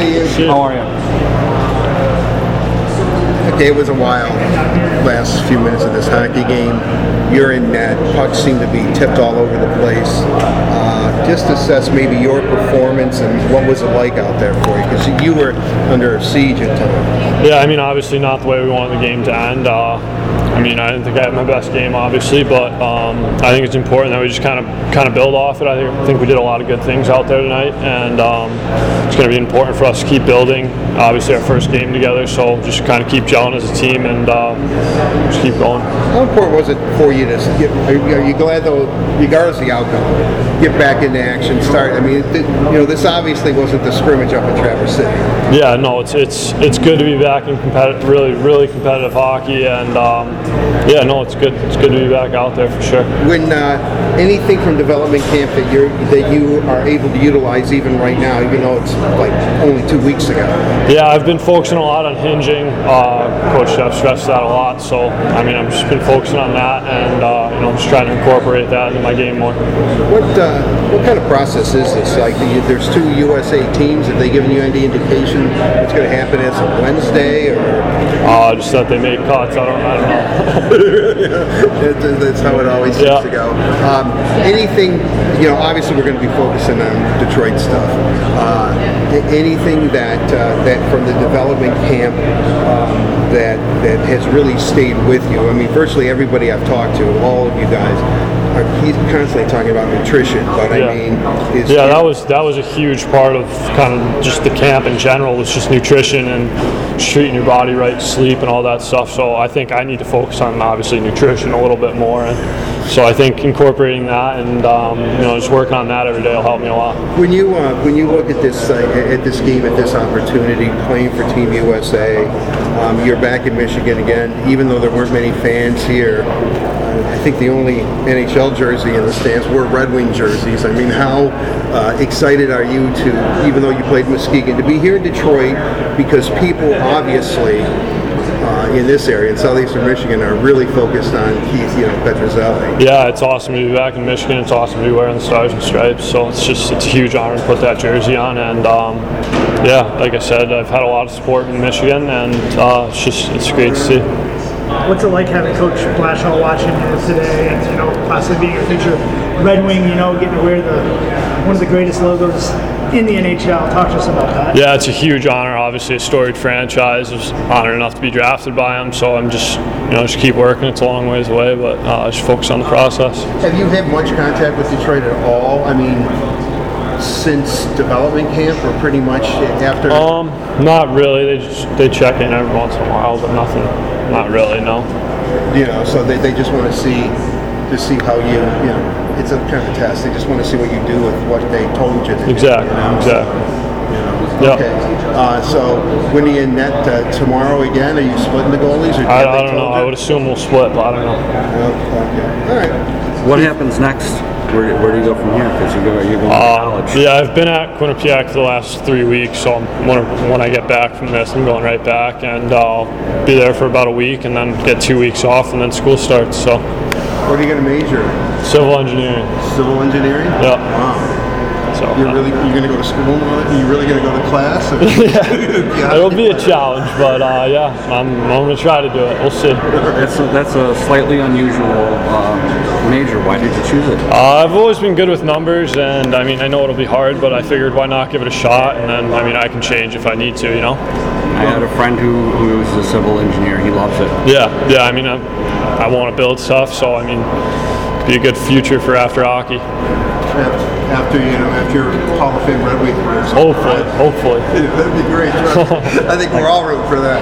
Steve. How are you? Okay, it was a wild last few minutes of this hockey game. You're in net. Pucks seem to be tipped all over the place. Uh, just assess maybe your performance and what was it like out there for you because you were under siege at times. Yeah, I mean, obviously not the way we wanted the game to end. Uh, I mean, I didn't think I had my best game, obviously, but um, I think it's important that we just kind of kind of build off it. I think, I think we did a lot of good things out there tonight, and um, it's going to be important for us to keep building. Obviously, our first game together, so just kind of keep gelling as a team and uh, just keep going. How important was it for you to get? Are you, are you glad though, regardless of the outcome, get back into action? Start. I mean, th- you know, this obviously wasn't the scrimmage up in Traverse City. Yeah, no, it's it's it's good to be back in competitive, really really competitive hockey, and um, yeah, no, it's good. It's good to be back out there for sure. When uh, anything from development camp that you're that you are able to utilize even right now, even though it's like only two weeks ago. Yeah, I've been focusing a lot on hinging. Uh, Coach Jeff stressed that a lot, so I mean, I've just been focusing on that, and uh, you know, I'm just trying to incorporate that into my game more. What uh, what kind of process is this? Like, the, there's two USA teams. Have they given you any indication what's going to happen as of Wednesday, or Uh, just that they make cuts. I don't, I don't know. That's, that's how it always seems Yeah. to go. Um, anything, you know, obviously we're going to be focusing on Detroit stuff. Uh, anything that uh, that from the development camp um, that that has really stayed with you. I mean, virtually everybody I've talked to, all of you guys, he's constantly talking about nutrition. But Yeah. I mean, Yeah, that was that was a huge part of kind of just the camp in general was just nutrition and treating your body right, sleep and all that stuff. So I think I need to focus on obviously nutrition a little bit more, and so I think incorporating that and um, you know just working on that every day will help me a lot. When you uh, when you look at this uh, at this game at this opportunity playing for Team USA, um, you're back in Michigan again. Even though there weren't many fans here, think the only NHL jersey in the stands were Red Wing jerseys. I mean, how uh, excited are you to, even though you played Muskegon, to be here in Detroit because people obviously. Uh, in this area, in southeastern Michigan, are really focused on Keith, you know, Petruzzelli. Yeah, it's awesome to be back in Michigan. It's awesome to be wearing the stars and stripes. So it's just it's a huge honor to put that jersey on. And um, yeah, like I said, I've had a lot of support in Michigan, and uh, it's just it's great to see. What's it like having Coach Blashill watching you today, and you know, possibly being a future Red Wing? You know, getting to wear the one of the greatest logos in the NHL. Talk to us about that. Yeah, it's a huge honor. Obviously, a storied franchise. I was honored enough to be drafted by them. So I'm just, you know, just keep working. It's a long ways away, but uh, just focus on the process. Have you had much contact with Detroit at all? I mean, since development camp, or pretty much after? Um, not really. They just they check in every once in a while, but nothing. Not really. No. you know, so they, they just want to see to see how you you know it's a kind of a test. They just want to see what you do with what they told you. To do, Exactly. you know? Exactly. You know? Yeah. Okay. Uh, so when are you in net uh, tomorrow again? Are you splitting the goalies? Or I, I don't know. told I would assume we'll split, but I don't know. Okay. All right. What happens next? Where, where do you go from here? Because you go, you're going to uh, college. Yeah, I've been at Quinnipiac for the last three weeks, so I'm, when, when I get back from this, I'm going right back, and I'll be there for about a week, and then get two weeks off, and then school starts. So, What are you going to major? civil engineering. Civil engineering. Yeah. Wow. So You're really you're going to go to school? now? Are you really going to go to class? Yeah. it'll be a challenge, but uh, yeah, I'm, I'm going to try to do it. We'll see. That's a, that's a slightly unusual um, major. Why did you choose it? Uh, I've always been good with numbers, and I mean, I know it'll be hard, but I figured why not give it a shot, and then I mean, I can change if I need to, you know. I had a friend who, who is a civil engineer. He loves it. Yeah, yeah. I mean, I, I want to build stuff, so I mean, be a good future for after hockey. After you know, after your Hall of Fame Red Wing career. Hopefully, hopefully. That'd be great. I think we're all rooting for that.